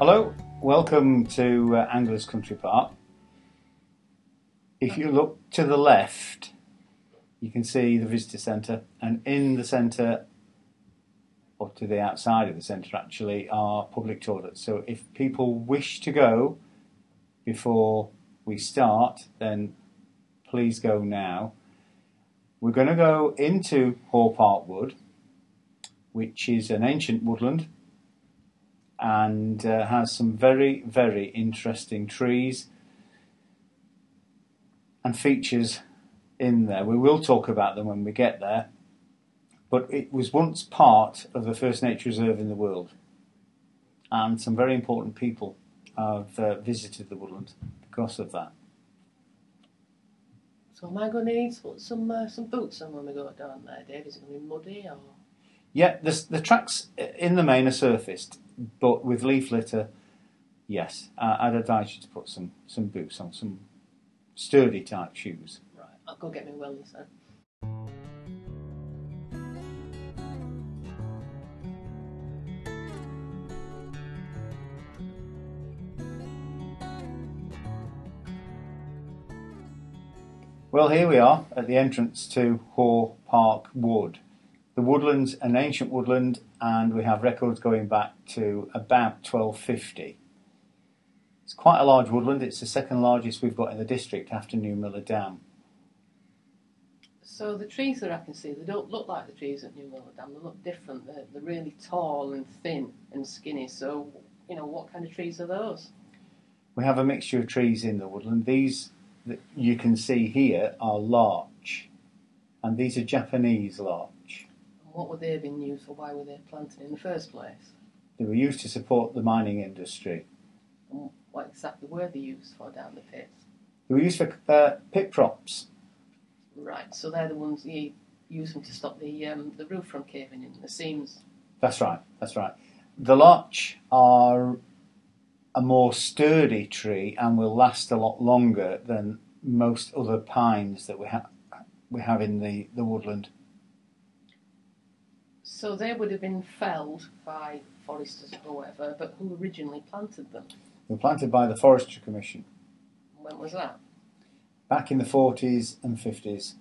Hello, welcome to uh, Anglers Country Park. If you look to the left, you can see the visitor centre, and in the centre, or to the outside of the centre actually, are public toilets. So if people wish to go before we start, then please go now. We're going to go into Haw Park Wood, which is an ancient woodland and uh, has some very, very interesting trees and features in there. We will talk about them when we get there, but it was once part of the first nature reserve in the world, and some very important people have uh, visited the woodland because of that. So am I going to need some uh, some boots on when we go down there, Dave? Is it going to be muddy or? Yeah, the, the tracks in the main are surfaced, but with leaf litter, yes, uh, I'd advise you to put some, some boots on, some sturdy type shoes. Right, I'll go get my wellies then. Well, here we are at the entrance to Haw Park Wood. The woodland's an ancient woodland, and we have records going back to about 1250. It's quite a large woodland. It's the second largest we've got in the district after Newmiller Dam. So the trees that I can see, they don't look like the trees at New Miller Dam. They look different. They're, they're really tall and thin and skinny. So, you know, what kind of trees are those? We have a mixture of trees in the woodland. These that you can see here are larch, and these are Japanese larch. What were they being used for? Why were they planted in the first place? They were used to support the mining industry. And what exactly were they used for down the pits? They were used for uh, pit props. Right, so they're the ones you use them to stop the um, the roof from caving in, the seams. That's right. That's right. The larch are a more sturdy tree and will last a lot longer than most other pines that we have we have in the, the woodland. So they would have been felled by foresters or whatever, but who originally planted them? They were planted by the Forestry Commission When was that? back in the 40s and 50s.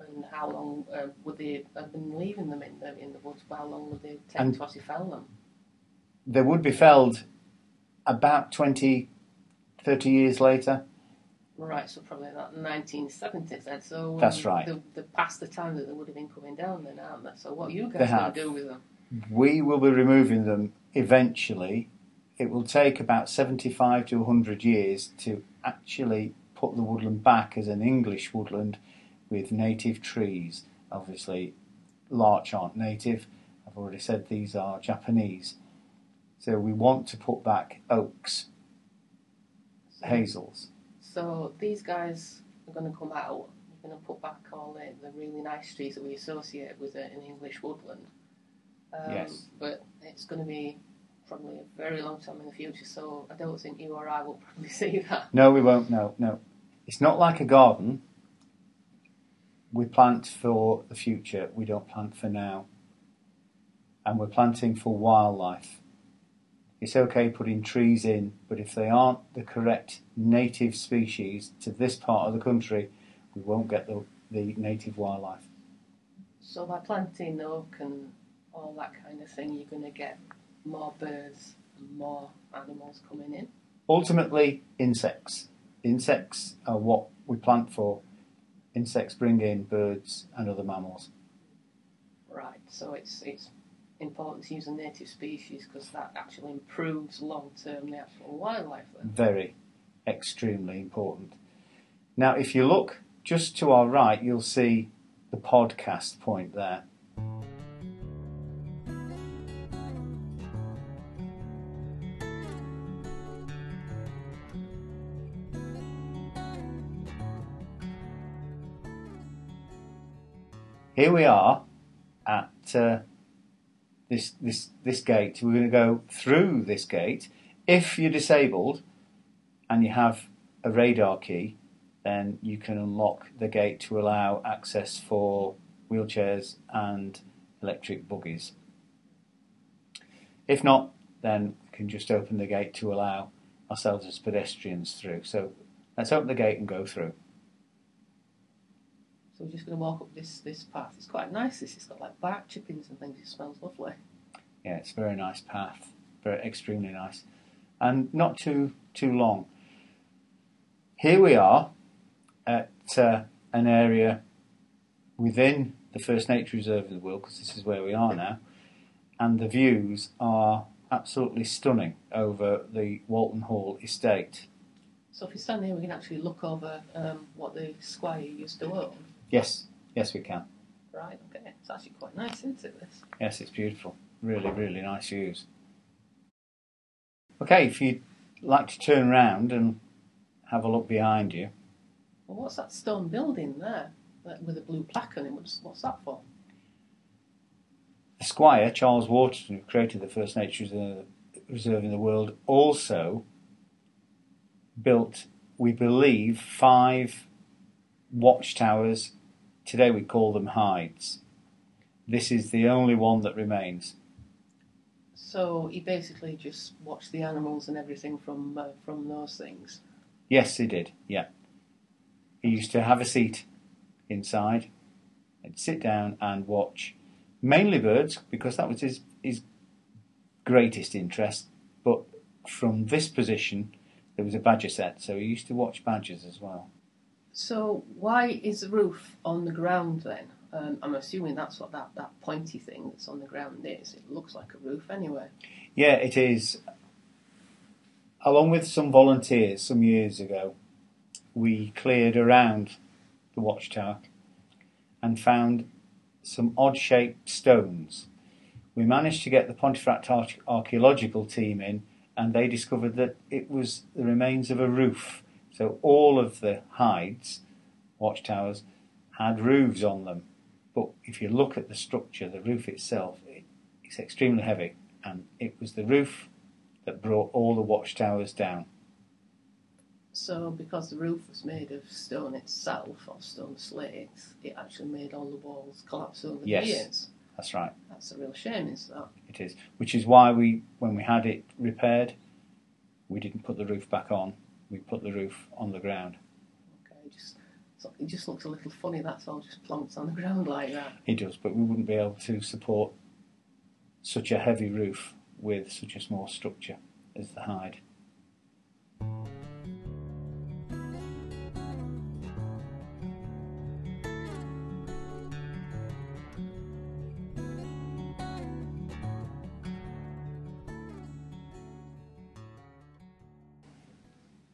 And how long uh, would they have been leaving them in the in the woods? How long would they take And- to actually fell them? They would be felled about 20, 30 years later. Right, so probably about 1970s then. So um, That's right. The, the past the time that they would have been coming down then, aren't they? So what are you guys going to do with them? We will be removing them eventually. It will take about 75 to 100 years to actually put the woodland back as an English woodland with native trees. Obviously, larch aren't native. I've already said these are Japanese. So we want to put back oaks, hazels. So these guys are going to come out. You're going to put back all the, the really nice trees that we associate with an English woodland. Um, Yes. But it's going to be probably a very long time in the future. So I don't think you or I will probably see that. No, we won't. No, no. It's not like a garden. We plant for the future. We don't plant for now. And we're planting for wildlife. It's okay putting trees in, but if they aren't the correct native species to this part of the country, we won't get the, the native wildlife. So by planting oak and all that kind of thing, you're going to get more birds and more animals coming in. Ultimately, insects. Insects are what we plant for. Insects bring in birds and other mammals. Right. So it's it's important to use a native species because that actually improves long term the actual wildlife. Then. very extremely important. Now, if you look just to our right, you'll see the podcast point there. Here we are at uh, this this this gate. We're going to go through this gate. If you're disabled and you have a radar key, then you can unlock the gate to allow access for wheelchairs and electric buggies. If not, then we can just open the gate to allow ourselves as pedestrians through. So let's open the gate and go through. So we're just going to walk up this this path. It's quite nice. This it's got like bark chippings and things. It smells lovely. Yeah, it's a very nice path, very extremely nice, and not too too long. Here we are at uh, an area within the First Nature Reserve of the world, because this is where we are now, and the views are absolutely stunning over the Walton Hall estate. So if you stand here, we can actually look over um, what the squire used to own. Yes, yes, we can. Right. Okay. It's actually quite nice, isn't it? This. Yes, it's beautiful. Really, really nice views. Okay, if you'd like to turn round and have a look behind you, Well, what's that stone building there with a blue plaque on it? What's, what's that for? the Squire, Charles Waterton, who created the first nature reserve- reserve in the world, also built, we believe, five watchtowers. Today we call them hides. This is the only one that remains. So he basically just watched the animals and everything from uh, from those things. Yes, he did. Yeah. He used to have a seat inside and sit down and watch mainly birds because that was his, his greatest interest. But from this position, there was a badger sett, so he used to watch badgers as well. So why is the roof on the ground then? Um, I'm assuming that's what that, that pointy thing that's on the ground is. It looks like a roof anyway. Yeah, it is. Along with some volunteers some years ago, we cleared around the watchtower and found some odd shaped stones. We managed to get the Pontefract Arch- archaeological team in, and they discovered that it was the remains of a roof. So all of the hides, watchtowers, had roofs on them. But if you look at the structure, the roof itself, it, it's extremely heavy, and it was the roof that brought all the watchtowers down. So because the roof was made of stone itself or stone slates, it actually made all the walls collapse over Yes. the years. That's right. That's a real shame, is that? It is, which is why we, when we had it repaired, we didn't put the roof back on. We put the roof on the ground. Okay, just so it just looks a little funny. That's all, just plonked on the ground like that. It does, but we wouldn't be able to support such a heavy roof with such a small structure as the hide.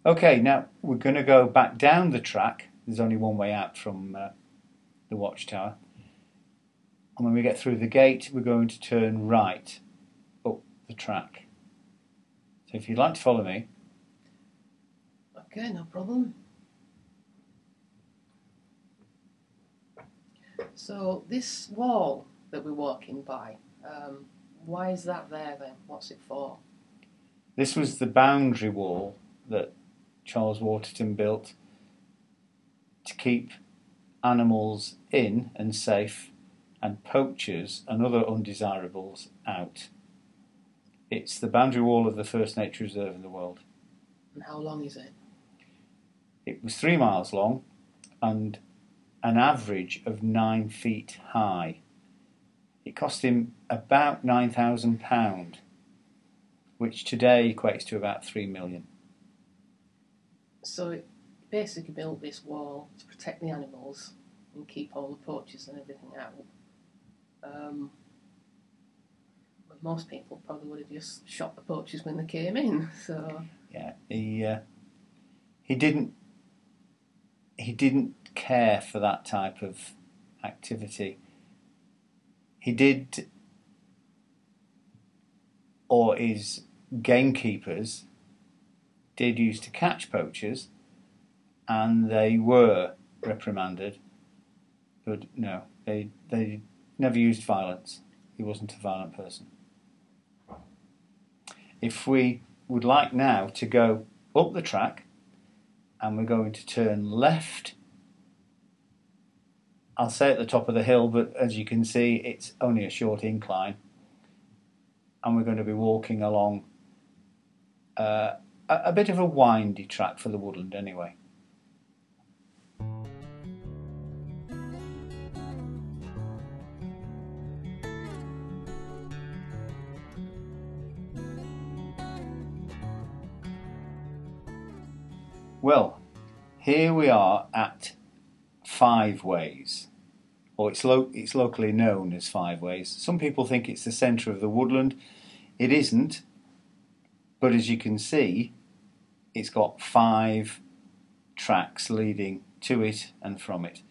Okay, now we're going to go back down the track. There's only one way out from uh, the watchtower. And when we get through the gate, we're going to turn right up the track. So if you'd like to follow me, Okay, no problem. So this wall that we're walking by, um, why is that there then? What's it for? this was the boundary wall that Charles Waterton built to keep animals in and safe and poachers and other undesirables out. It's the boundary wall of the first nature reserve in the world. And how long is it? It was three miles long and an average of nine feet high. It cost him about £9,000, which today equates to about three million. So it basically built this wall to protect the animals and keep all the poachers and everything out. Um, but most people probably would have just shot the poachers when they came in. So Yeah, he uh, he didn't he didn't care for that type of activity. He did, or his gamekeepers did used to catch poachers, and they were reprimanded. But no, they they never used violence. He wasn't a violent person. If we would like now to go up the track and we're going to turn left. I'll say at the top of the hill, but as you can see, it's only a short incline. And we're going to be walking along uh, a, bit of a windy track for the woodland anyway. Well, here we are at Five Ways, or it's, lo- it's locally known as Five Ways. Some people think it's the centre of the woodland. It isn't, but as you can see, it's got five tracks leading to it and from it,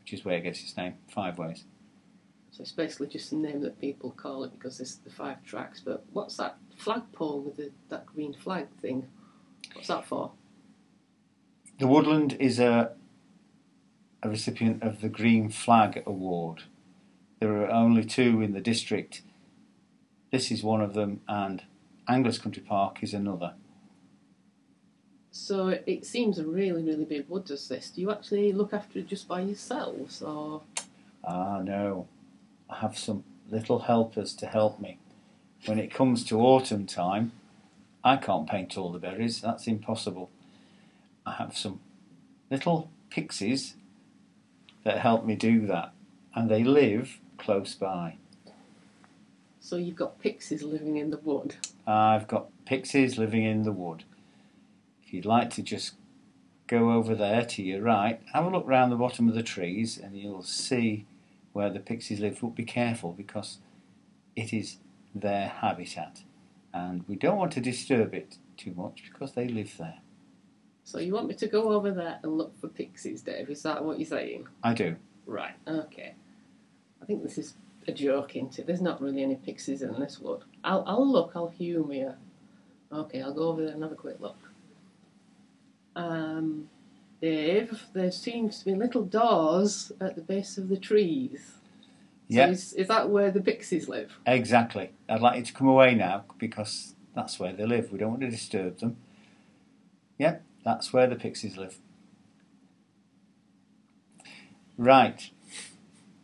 which is where it gets its name, Five Ways. So it's basically just a name that people call it because there's the five tracks. But what's that flagpole with the, that green flag thing? What's that for? The woodland is a a recipient of the Green Flag Award. There are only two in the district. This is one of them, and Anglers Country Park is another. So it seems a really, really big wood, does this? Do you actually look after it just by yourselves, or Ah, no. I have some little helpers to help me. When it comes to autumn time, I can't paint all the berries, that's impossible. I have some little pixies that help me do that, and they live close by. so you've got pixies living in the wood? I've got pixies living in the wood. If you'd like to just go over there to your right, have a look round the bottom of the trees and you'll see where the pixies live. But be careful because it is their habitat and we don't want to disturb it too much because they live there. So you want me to go over there and look for pixies, Dave? Is that what you're saying? I do. Right. Okay. I think this is a joke, isn't it? There's not really any pixies in this wood. I'll I'll look. I'll humour you. Okay, I'll go over there and have a quick look. Um, Dave, there seems to be little doors at the base of the trees. So Yeah, is, is that where the pixies live? exactly. I'd like you to come away now because that's where they live. We don't want to disturb them. Yep, that's where the pixies live. Right.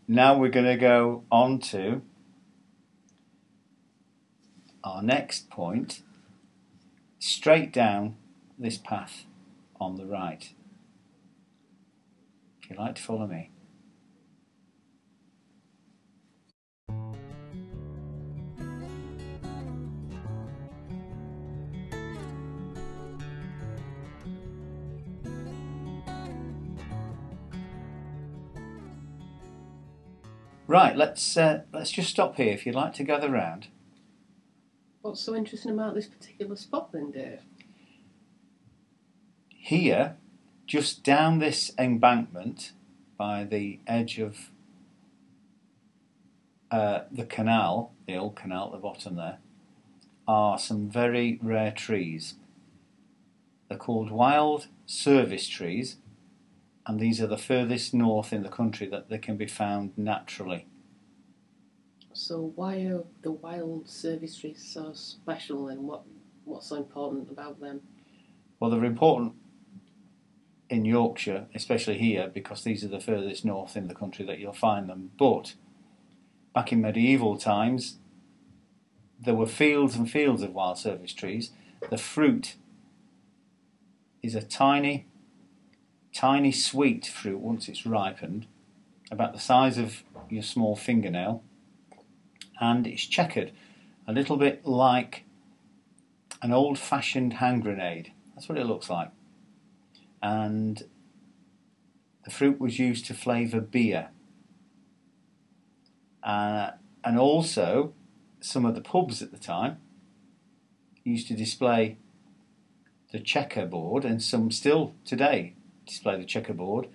Now we're going to go on to our next point, straight down this path on the right. If you'd like to follow me. Right, let's uh, let's just stop here. If you'd like to gather round, What's so interesting about this particular spot then, Dave? Here, just down this embankment by the edge of uh, the canal, the old canal at the bottom there, are some very rare trees. They're called wild service trees, and these are the furthest north in the country that they can be found naturally. So why are the wild service trees so special and what what's so important about them? Well, they're important in Yorkshire, especially here, because these are the furthest north in the country that you'll find them. But back in medieval times, there were fields and fields of wild service trees. The fruit is a tiny, tiny sweet fruit once it's ripened, about the size of your small fingernail, and it's checkered, a little bit like an old fashioned hand grenade. That's what it looks like. And the fruit was used to flavour beer. Uh, and also, some of the pubs at the time used to display the checkerboard, and some still today display the checkerboard.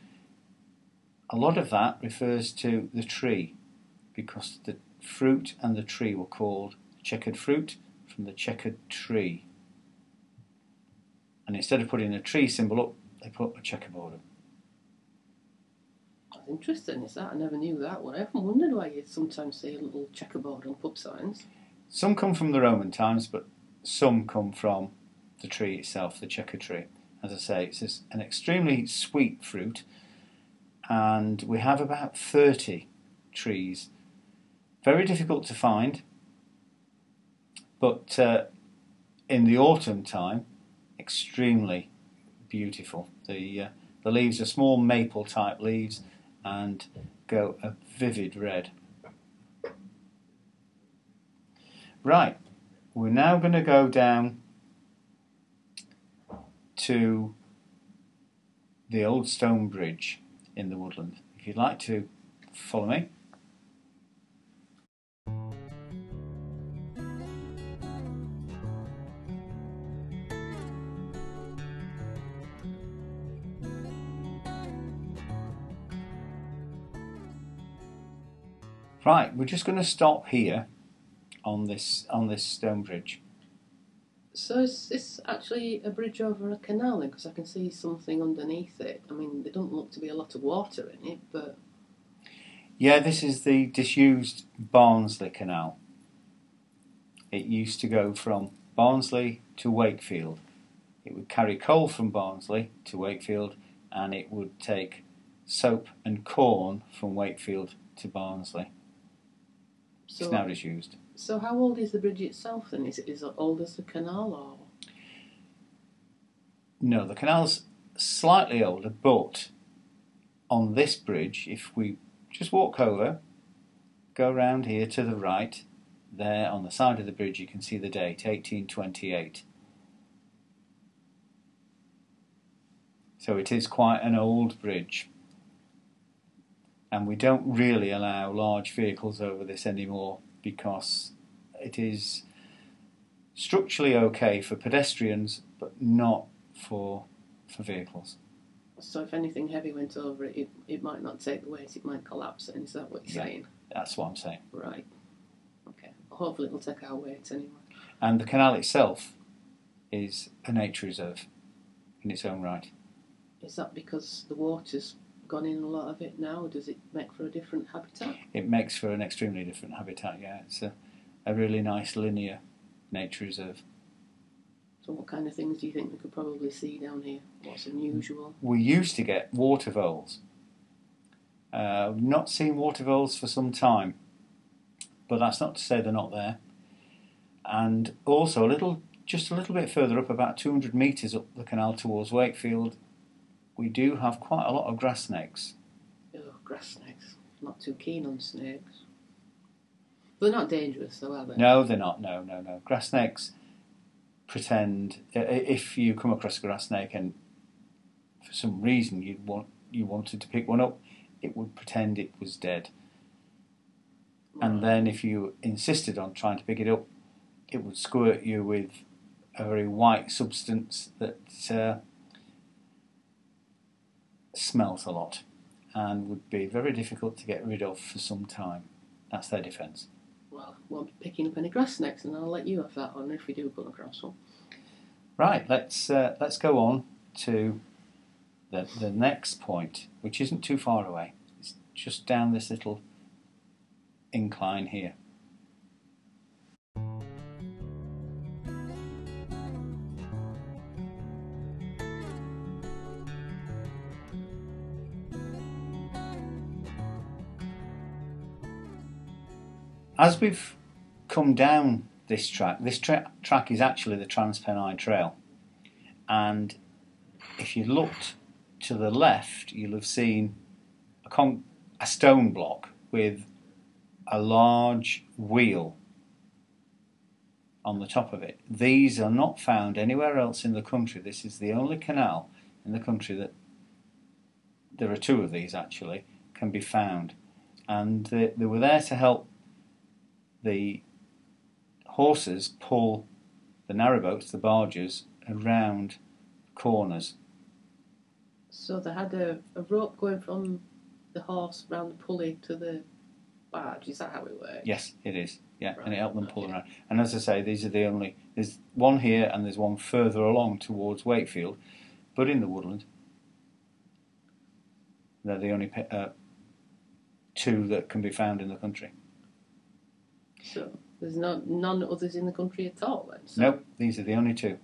A lot of that refers to the tree because the fruit and the tree were called checkered fruit from the checkered tree. And instead of putting a tree symbol up, they put a checkerboard up. That's interesting, is that? I never knew that one. I often wondered why you sometimes see a little checkerboard on pub signs. Some come from the Roman times, but some come from the tree itself, the checker tree. As I say, it's an extremely sweet fruit, and we have about 30 trees. Very difficult to find, but uh, in the autumn time, extremely beautiful. The uh, the leaves are small maple type leaves and go a vivid red. Right, we're now going to go down to the old stone bridge in the woodland. If you'd like to follow me. Right, we're just going to stop here on this on this stone bridge. So is this actually a bridge over a canal? Because I can see something underneath it. I mean, there doesn't look to be a lot of water in it, but Yeah, this is the disused Barnsley Canal. It used to go from Barnsley to Wakefield. It would carry coal from Barnsley to Wakefield, and it would take soap and corn from Wakefield to Barnsley. So It's now disused. so how old is the bridge itself then? Is it as old as the canal or? No, the canal's slightly older, but on this bridge, if we just walk over, go round here to the right, there on the side of the bridge, you can see the date 1828. So it is quite an old bridge. And we don't really allow large vehicles over this anymore because it is structurally okay for pedestrians but not for for vehicles. So if anything heavy went over it, it, it might not take the weight, it might collapse. And is that what you're Yeah. saying? That's what I'm saying. Right. Okay. Hopefully it'll take our weight anyway. And the canal itself is a nature reserve in its own right. Is that because the water's gone in a lot of it now? Or does it make for a different habitat? It makes for an extremely different habitat. Yeah, it's a, a really nice linear nature reserve. So what kind of things do you think we could probably see down here? What's unusual? We used to get water voles. Uh, we've not seen water voles for some time, but that's not to say they're not there. And also a little, just a little bit further up, about 200 metres up the canal towards Wakefield, we do have quite a lot of grass snakes. Oh, grass snakes. Not too keen on snakes. They're not dangerous though, are they? No, they're not. No, no, no. Grass snakes pretend if you come across a grass snake and for some reason you want you wanted to pick one up, it would pretend it was dead. And then if you insisted on trying to pick it up, it would squirt you with a very white substance that uh, smells a lot and would be very difficult to get rid of for some time. That's their defence. Well, won't be picking up any grass snakes, and I'll let you have that one if we do come across one. Right, let's uh, let's go on to the the next point, which isn't too far away. It's just down this little incline here. As we've come down this track, this tra- track is actually the Transpennine Trail. And if you looked to the left, you'll have seen a, con- a stone block with a large wheel on the top of it. These are not found anywhere else in the country. This is the only canal in the country that there are two of these actually can be found, and they, they were there to help the horses pull the narrowboats, the barges, around corners. So they had a, a rope going from the horse round the pulley to the barge. Is that how it works? Yes, it is. Yeah, and it helped them pull okay. around. And as I say, these are the only. There's one here and there's one further along towards Wakefield, but in the woodland. They're the only uh, two that can be found in the country. So there's no none others in the country at all then. So, Nope, these are the only two.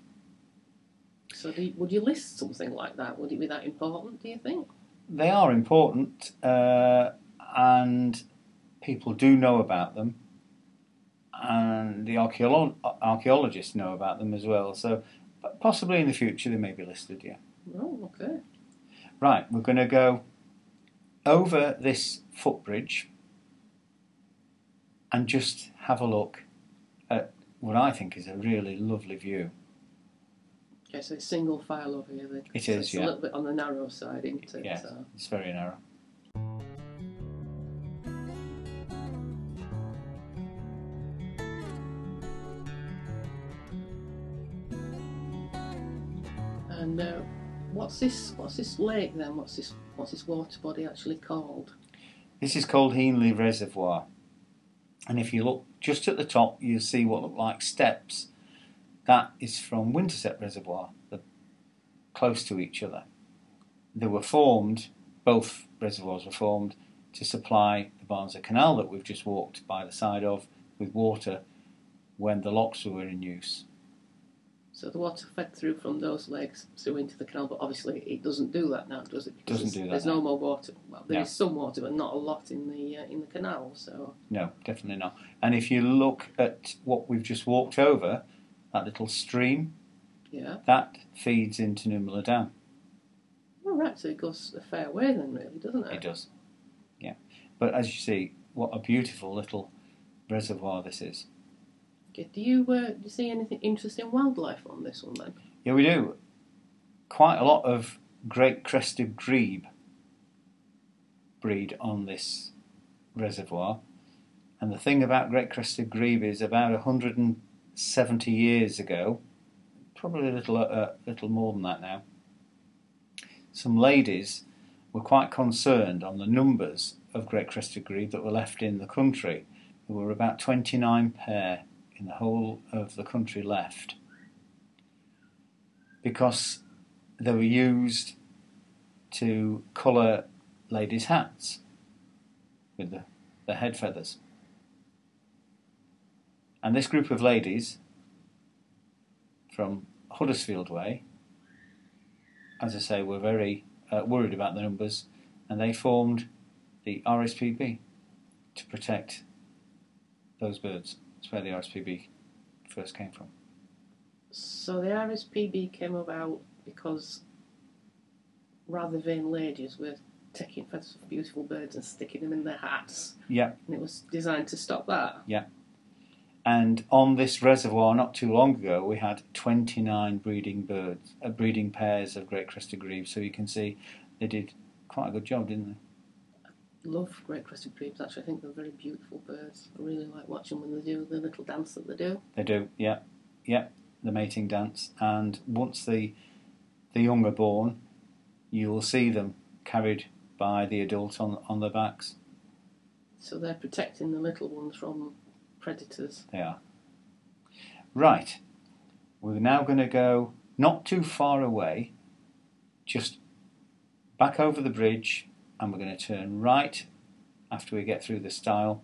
So do you, would you list something like that? Would it be that important? Do you think? They are important, uh, and people do know about them. and the archeolo- archaeologists know about them as well. So possibly in the future they may be listed. Yeah. Oh, okay. Right, we're going to go over this footbridge and just have a look at what I think is a really lovely view. Okay, so it's single file over here then. It So is, it's yeah. a little bit on the narrow side, isn't it? Yes, So, it's very narrow. and uh, what's this? What's this lake then? What's this? What's this water body actually called? This is called Hiendley Reservoir. And if you look just at the top, you'll see what look like steps. That is from Wintersett Reservoir. Close to each other. They were formed, both reservoirs were formed, to supply the Barnsley Canal that we've just walked by the side of with water when the locks were in use. So the water fed through from those legs through into the canal, but obviously it doesn't do that now, does it? Because Doesn't there's, do that There's now. no more water. Well, there is No. some water, but not a lot in the uh, in the canal. So No, definitely not. And if you look at what we've just walked over, that little stream, yeah. that feeds into Newmillerdam. All right. So it goes a fair way then, really, doesn't it? It does. Yeah. But as you see, what a beautiful little reservoir this is. Okay. Do you uh, do you see anything interesting wildlife on this one then? Yeah, we do. Quite a lot of great crested grebe breed on this reservoir. And the thing about great crested grebe is about 170 years ago, probably a little, uh, little more than that now, some ladies were quite concerned on the numbers of great crested grebe that were left in the country. There were about 29 pair in the whole of the country left because they were used to colour ladies' hats with the, the head feathers. And this group of ladies from Huddersfield Way, as I say, were very uh, worried about the numbers and they formed the RSPB to protect those birds. That's where the RSPB first came from. So the RSPB came about because rather vain ladies were taking photos of beautiful birds and sticking them in their hats, Yeah, and it was designed to stop that. Yeah. And on this reservoir, not too long ago, we had 29 breeding birds, uh, breeding pairs of great crested grebes. So you can see they did quite a good job, didn't they? Love great crested grebes. Actually, I think they're very beautiful birds. I really like watching when they do the little dance that they do. They do, yeah, yeah, the mating dance. And once the the young are born, you will see them carried by the adult on on their backs. So they're protecting the little ones from predators. They are. Right, we're now going to go not too far away, just back over the bridge, and we're going to turn right after we get through the stile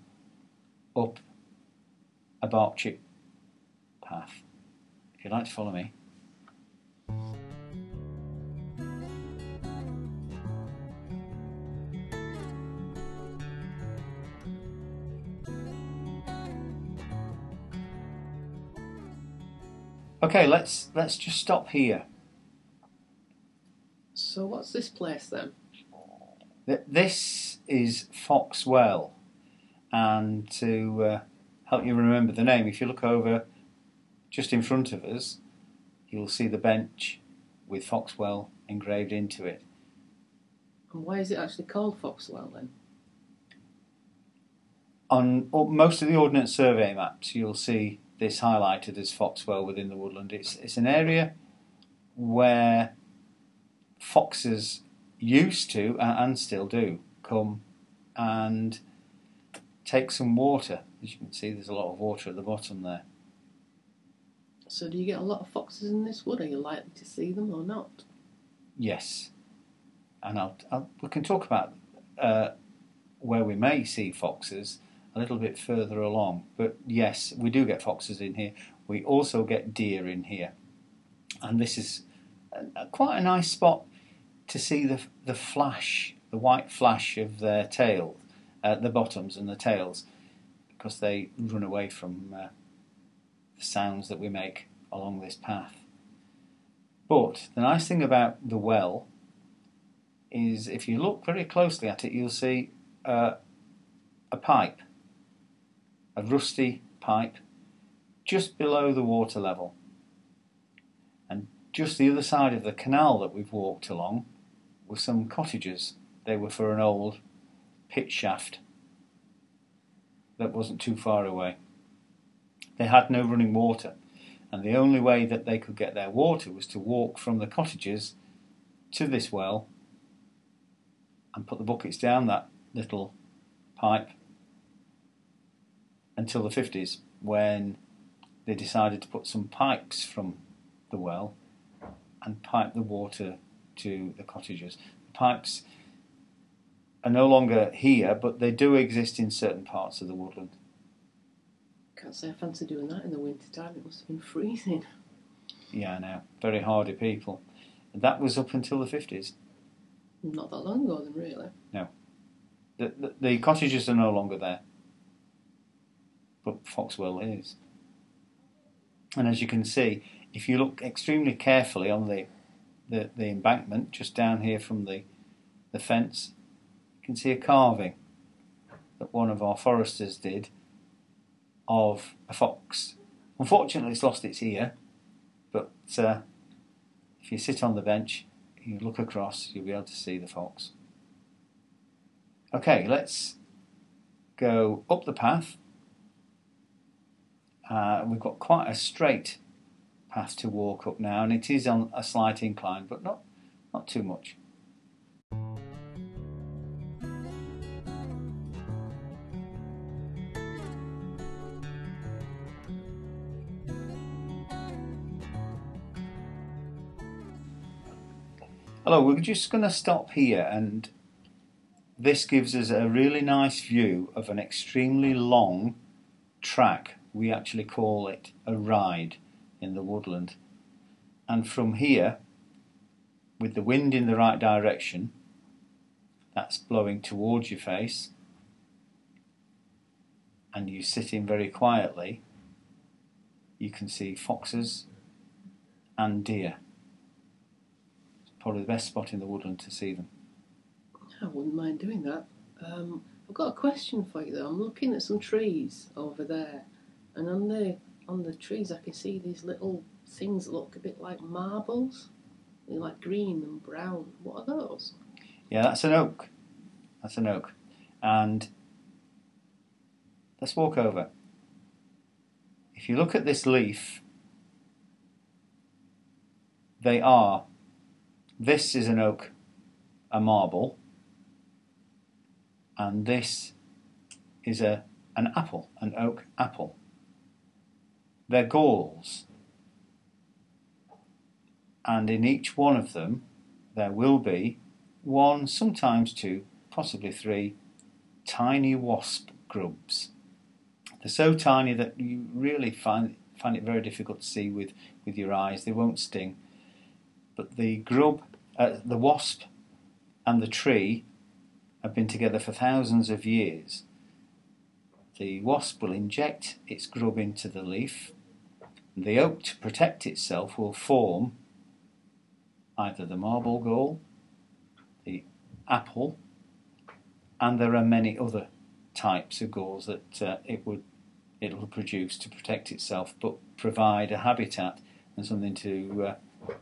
up a bark chip path. If you'd like to follow me. Okay, let's let's just stop here. So what's this place then? Th- This is Foxwell, and to uh, help you remember the name, if you look over just in front of us, you'll see the bench with Foxwell engraved into it. And why is it actually called Foxwell then? On most of the Ordnance Survey maps, you'll see this highlighted as Foxwell within the woodland. It's it's an area where foxes used to and still do come and take some water. As you can see, there's a lot of water at the bottom there. So do you get a lot of foxes in this wood? Are you likely to see them or not? Yes, and I'll, I'll, we can talk about uh, where we may see foxes a little bit further along. But yes, we do get foxes in here. We also get deer in here, and this is a, a- quite a nice spot to see the the flash, the white flash of their tail, uh, the bottoms and the tails. because they run away from uh, the sounds that we make along this path. But the nice thing about the well is if you look very closely at it, you'll see uh, a pipe, a rusty pipe, just below the water level. And just the other side of the canal that we've walked along were some cottages. They were for an old pit shaft that wasn't too far away. They had no running water, and the only way that they could get their water was to walk from the cottages to this well and put the buckets down that little pipe until the 50s when they decided to put some pipes from the well and pipe the water to the cottages. The pipes are no longer here, but they do exist in certain parts of the woodland. Can't say I fancy doing that in the winter time. It must have been freezing. Yeah, I know. Very hardy people. And that was up until the 50s. Not that long ago, then, really. The, the, the cottages are no longer there, but Foxwell is. And as you can see, if you look extremely carefully on the, the, the embankment just down here from the, the fence, you can see a carving that one of our foresters did of a fox. Unfortunately, it's lost its ear, but uh, if you sit on the bench, you look across, you'll be able to see the fox. Okay, let's go up the path. Uh, we've got quite a straight path to walk up now, and it is on a slight incline, but not not too much. Hello, we're just going to stop here, and this gives us a really nice view of an extremely long track. We actually call it a ride in the woodland. And from here, with the wind in the right direction, that's blowing towards your face, and you sit in very quietly, you can see foxes and deer. It's probably the best spot in the woodland to see them. I wouldn't mind doing that. Um, I've got a question for you though. I'm looking at some trees over there, and on the on the trees I can see these little things that look a bit like marbles. They're like green and brown. What are those? Yeah, that's an oak. That's an oak. And let's walk over. If you look at this leaf, they are. This is an oak, a marble, and this is a an apple, an oak apple. They're galls, and in each one of them there will be one, sometimes two, possibly three tiny wasp grubs. They're so tiny that you really find find it very difficult to see with, with your eyes. They won't sting, but the grub, uh, the wasp, and the tree have been together for thousands of years. The wasp will inject its grub into the leaf. The oak, to protect itself, will form either the marble gall, the apple, and there are many other types of galls that uh, it would it will produce to protect itself, but provide a habitat and something to uh,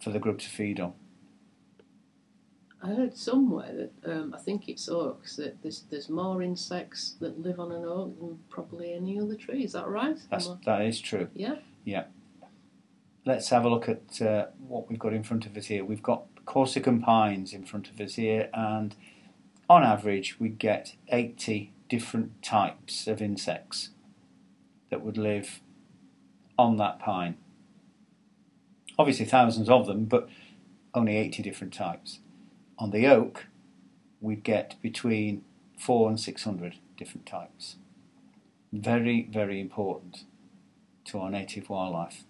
for the grub to feed on. I heard somewhere that um, I think it's oaks that there's there's more insects that live on an oak than probably any other tree. Is that right? That's, that is true. I- yeah. Let's have a look at uh, what we've got in front of us here. We've got Corsican pines in front of us here, and on average, we get 80 different types of insects that would live on that pine. Obviously, thousands of them, but only 80 different types. On the oak, we get between four and 600 different types. Very, very important to our native wildlife,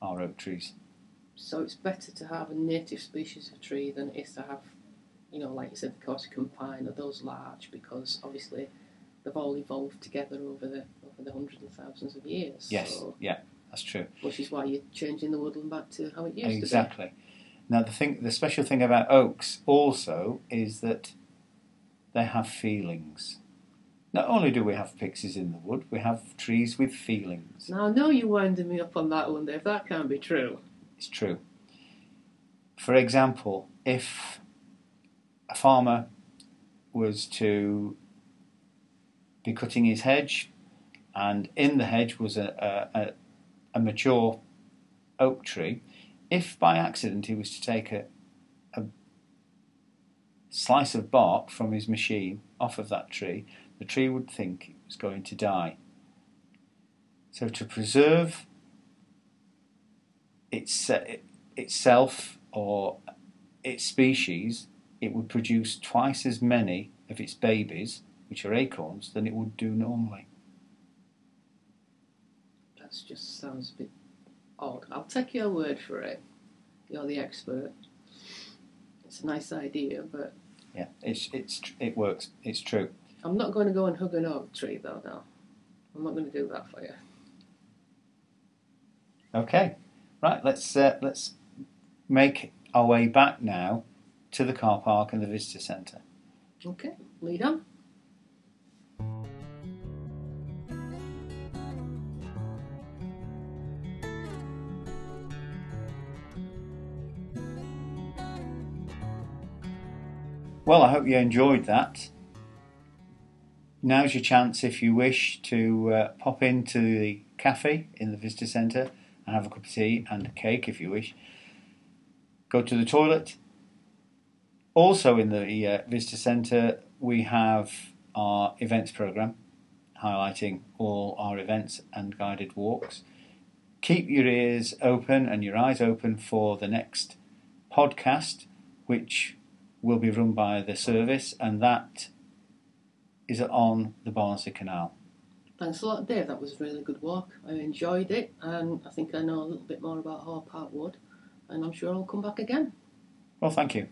our oak trees. So it's better to have a native species of tree than it is to have, you know, like you said, the Corsican pine or those large because obviously they've all evolved together over the over the hundreds of thousands of years. Yes, So, yeah, that's true. which is why you're changing the woodland back to how it used exactly. to be. Exactly. Now the thing, the special thing about oaks also is that they have feelings. Not only do we have pixies in the wood, we have trees with feelings. Now I know you're winding me up on that one, Dave. That can't be true. It's true. For example, if a farmer was to be cutting his hedge, and in the hedge was a, a, a, a mature oak tree, if by accident he was to take a, a slice of bark from his machine off of that tree, the tree would think it was going to die. So to preserve its, itself or its species, it would produce twice as many of its babies, which are acorns, than it would do normally. That just sounds a bit odd. I'll take your word for it. You're the expert. It's a nice idea, but Yeah, it's it's it works. It's true. I'm not going to go and hug an oak tree, though. Now, I'm not going to do that for you. Okay, right. Let's uh, let's make our way back now to the car park and the visitor centre. Okay, lead on. Well, I hope you enjoyed that. Now's your chance, if you wish, to uh, pop into the cafe in the visitor centre and have a cup of tea and a cake, if you wish. Go to the toilet. Also, in the uh, visitor centre, we have our events programme highlighting all our events and guided walks. Keep your ears open and your eyes open for the next podcast, which will be run by the service, and that is on the Barnsley Canal. Thanks a lot, Dave. That was a really good walk. I enjoyed it, and I think I know a little bit more about Haw Park Wood, and I'm sure I'll come back again. Well, thank you.